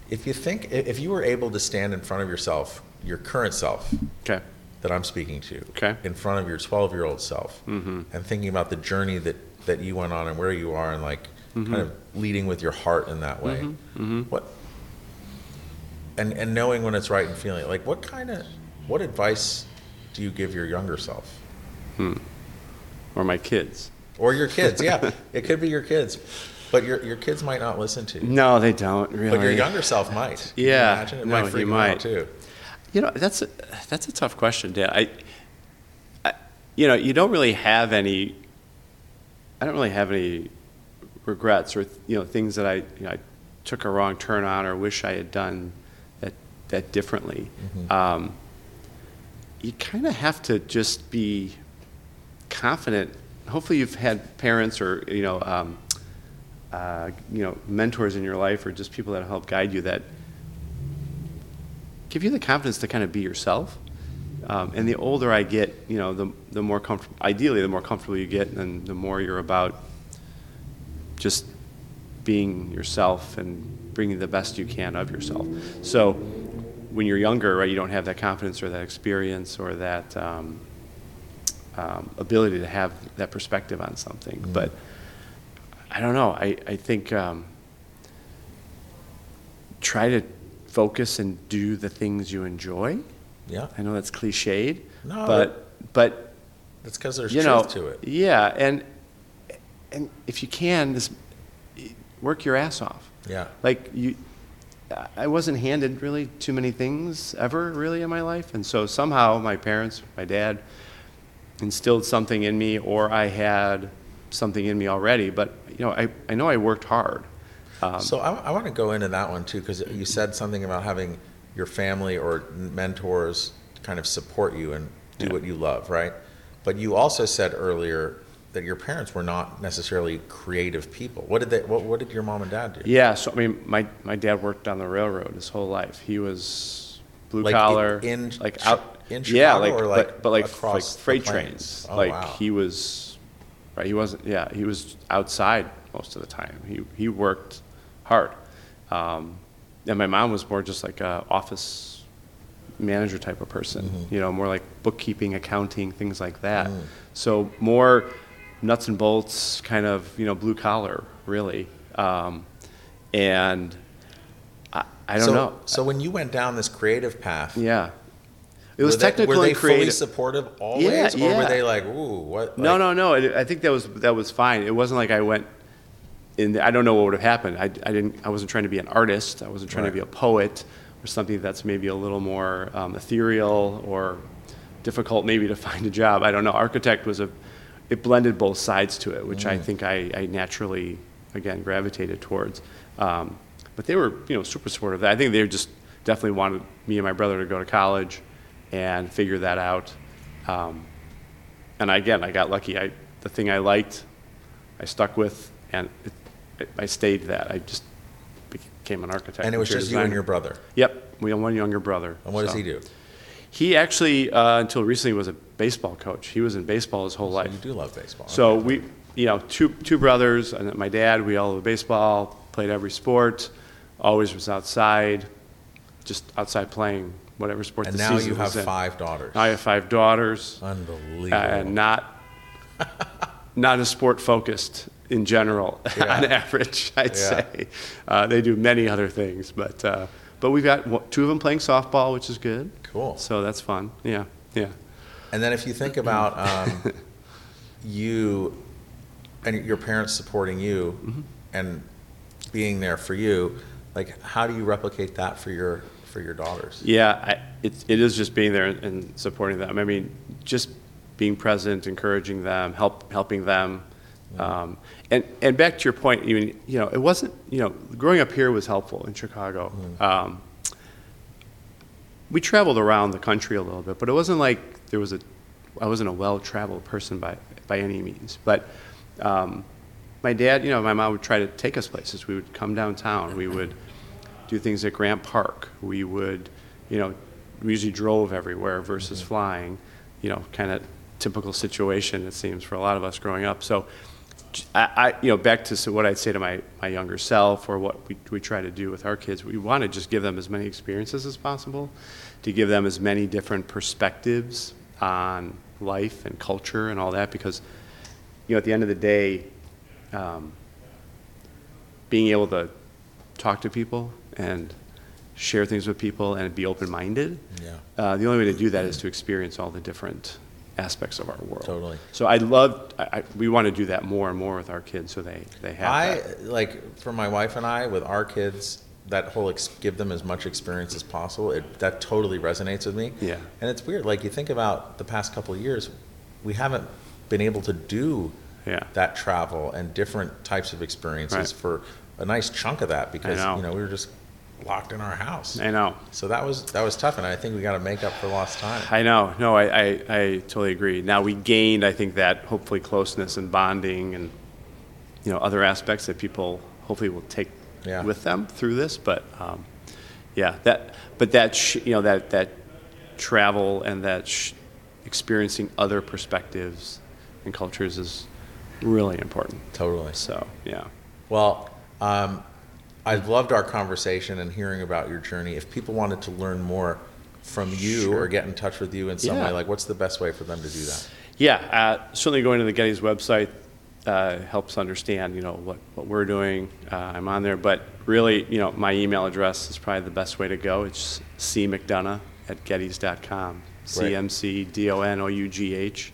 if you think, if you were able to stand in front of yourself, your current self, Okay. that I'm speaking to, Okay. in front of your 12 year old self, Mm-hmm. and thinking about the journey that, that you went on and where you are, and like Mm-hmm. kind of leading with your heart in that way, mm-hmm. Mm-hmm. what, and, and knowing when it's right and feeling it, like what kind of, what advice do you give your younger self? Hmm. Or my kids. Or your kids, yeah. it could be your kids, but your, your kids might not listen to you. No, they don't really. But your younger self might. You Yeah, imagine? It no, might freak them might. out too. You know, that's a, that's a tough question, Dan. I, I, you know, you don't really have any. I don't really have any regrets or you know things that I you know, I took a wrong turn on or wish I had done that that differently. Mm-hmm. Um, you kind of have to just be confident. Hopefully, you've had parents or you know, um, uh, you know, mentors in your life or just people that help guide you that give you the confidence to kind of be yourself. Um, and the older I get, you know, the, the more comfortable, ideally, the more comfortable you get, and the more you're about just being yourself and bringing the best you can of yourself. So when you're younger, right, you don't have that confidence or that experience or that um, um, ability to have that perspective on something. But I don't know. I, I think um, try to focus and do the things you enjoy. Yeah. I know that's cliched, No, but but That's because there's you truth know, to it. yeah, and and if you can, just work your ass off. Yeah. Like you, I wasn't handed really too many things ever really in my life, and so somehow my parents, my dad, instilled something in me, or I had something in me already. But you know, I I know I worked hard. Um, So I, I want to go into that one too, because you said something about having your family or mentors kind of support you and do Yeah. what you love, right? But you also said earlier that your parents were not necessarily creative people. What did they? What, what did your mom and dad do? Yeah, so I mean, my, my dad worked on the railroad his whole life. He was blue Like collar, in- in like out in yeah, like, or, like, but, but like, across like freight trains. Oh, like wow. he was, right? He wasn't. Yeah, he was outside most of the time. He he worked hard, um, and my mom was more just like a office manager type of person. Mm-hmm. You know, more like bookkeeping, accounting, things like that. Mm. So more nuts and bolts, kind of you know blue collar, really. Um, and I, I don't so, know. So when you went down this creative path, Yeah. It was were they, were they creative. fully supportive always, Yeah, or were they like, ooh, what? no, like- no, no. I I think that was that was fine. It wasn't like I went and I don't know what would have happened. I, I didn't, I wasn't trying to be an artist. I wasn't trying to be a poet or something that's maybe a little more um, ethereal or difficult maybe to find a job. I don't know. Architect was a, it blended both sides to it, which I think I, I naturally, again, gravitated towards. Um, but they were, you know, super supportive. I think they just definitely wanted me and my brother to go to college and figure that out. Um, and again, I got lucky. I, the thing I liked, I stuck with, and it, it, I stayed that. I just became an architect. And it was interior just you and designer. your brother. Yep, we have one younger brother. And what does so. he do? He actually, uh, until recently, was a baseball coach. He was in baseball his whole So life. you do love baseball. So okay. we, you know, two, two brothers, and my dad, we all love baseball, played every sport, always was outside, just outside playing whatever sport And the now season you have was in. five daughters. I have five daughters, Unbelievable. and not, not as sport focused in general, on average, I'd Yeah. say. Uh, they do many other things, but, uh, but we've got two of them playing softball, which is good. Cool. So that's fun, yeah, yeah. And then if you think about um, you and your parents supporting you Mm-hmm. and being there for you, like how do you replicate that for your for your daughters? Yeah, I, it, it is just being there and, and supporting them. I mean, just being present, encouraging them, help, helping them. Um, and, and back to your point, you, mean, you know, it wasn't, you know, growing up here was helpful in Chicago. Um, we traveled around the country a little bit, but it wasn't like there was a, I wasn't a well-traveled person by, by any means. But um, my dad, you know, my mom would try to take us places. We would come downtown. We would do things at Grant Park. We would, you know, we usually drove everywhere versus flying. You know, kind of typical situation it seems for a lot of us growing up. So, I, I you know, back to what I'd say to my, my younger self, or what we, we try to do with our kids, we want to just give them as many experiences as possible, to give them as many different perspectives on life and culture and all that, because, you know, at the end of the day, um, being able to talk to people and share things with people and be open-minded. Yeah. Uh, the only way to do that is to experience all the different aspects of our world. Totally. So I love, I, I, we want to do that more and more with our kids, so they, they have I that. like for my wife and I with our kids. That whole ex- give them as much experience as possible. It, that totally resonates with me. Yeah. And it's weird. Like you think about the past couple of years, we haven't been able to do Yeah. that travel and different types of experiences Right. for a nice chunk of that because know. you know we were just locked in our house. I know. So that was that was tough, and I think we got to make up for lost time. I know. No, I, I, I totally agree. Now we gained, I think, that hopefully closeness and bonding and you know other aspects that people hopefully will take Yeah. with them through this. But um, yeah, that but that sh- you know that that travel and that sh- experiencing other perspectives and cultures is really important. Totally. So yeah, Well, um, I've loved our conversation and hearing about your journey. If people wanted to learn more from you Sure. or get in touch with you in some Yeah. way, like what's the best way for them to do that? Yeah, uh, certainly going to the Gettys website uh, helps understand, you know, what, what we're doing. Uh, I'm on there, but really, you know, my email address is probably the best way to go. It's cmcdonough at gettys.com. C-M-C-D-O-N-O-U-G-H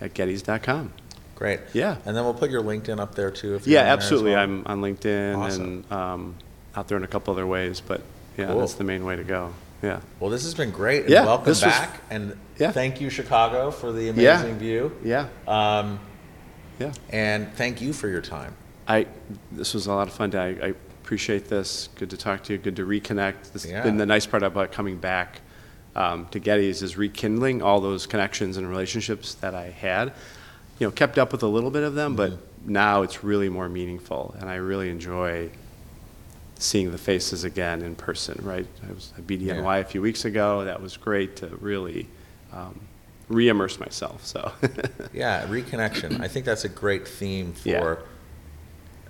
at gettys.com. Great. Yeah. And then we'll put your LinkedIn up there too. If you're Yeah, on there as absolutely. well. I'm on LinkedIn Awesome. and um, out there in a couple other ways, but yeah, Cool. that's the main way to go. Yeah. Well, this has been great. And Yeah, welcome this was- back. and Yeah. thank you, Chicago, for the Yeah. amazing view. Yeah. Um, Yeah. and thank you for your time. I, this was a lot of fun. I, I appreciate this. Good to talk to you. Good to reconnect. This Yeah. has been the nice part about coming back um, to Gettys is rekindling all those connections and relationships that I had. You know, kept up with a little bit of them, but now it's really more meaningful, and I really enjoy seeing the faces again in person. Right? I was at BDNY a few weeks ago. That was great to really um, re-immerse myself. So. Yeah, reconnection. I think that's a great theme for Yeah.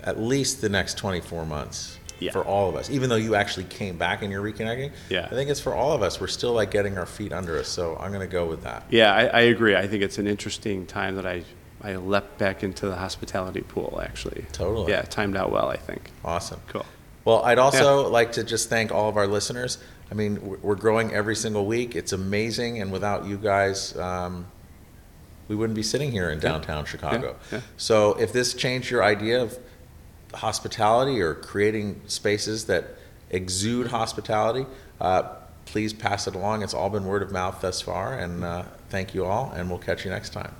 at least the next 24 months Yeah. for all of us. Even though you actually came back and you're reconnecting, Yeah. I think it's for all of us. We're still like getting our feet under us. So I'm going to go with that. Yeah, I, I agree. I think it's an interesting time that I, I leapt back into the hospitality pool, actually. Totally. Yeah, timed out well, I think. Awesome. Cool. Well, I'd also like to just thank all of our listeners. I mean, we're- growing every single week. It's amazing, and without you guys, um, we wouldn't be sitting here in downtown Chicago. yeah. So, if this changed your idea of hospitality or creating spaces that exude hospitality, uh, please pass it along. It's all been word of mouth thus far, and uh, thank you all, and we'll catch you next time.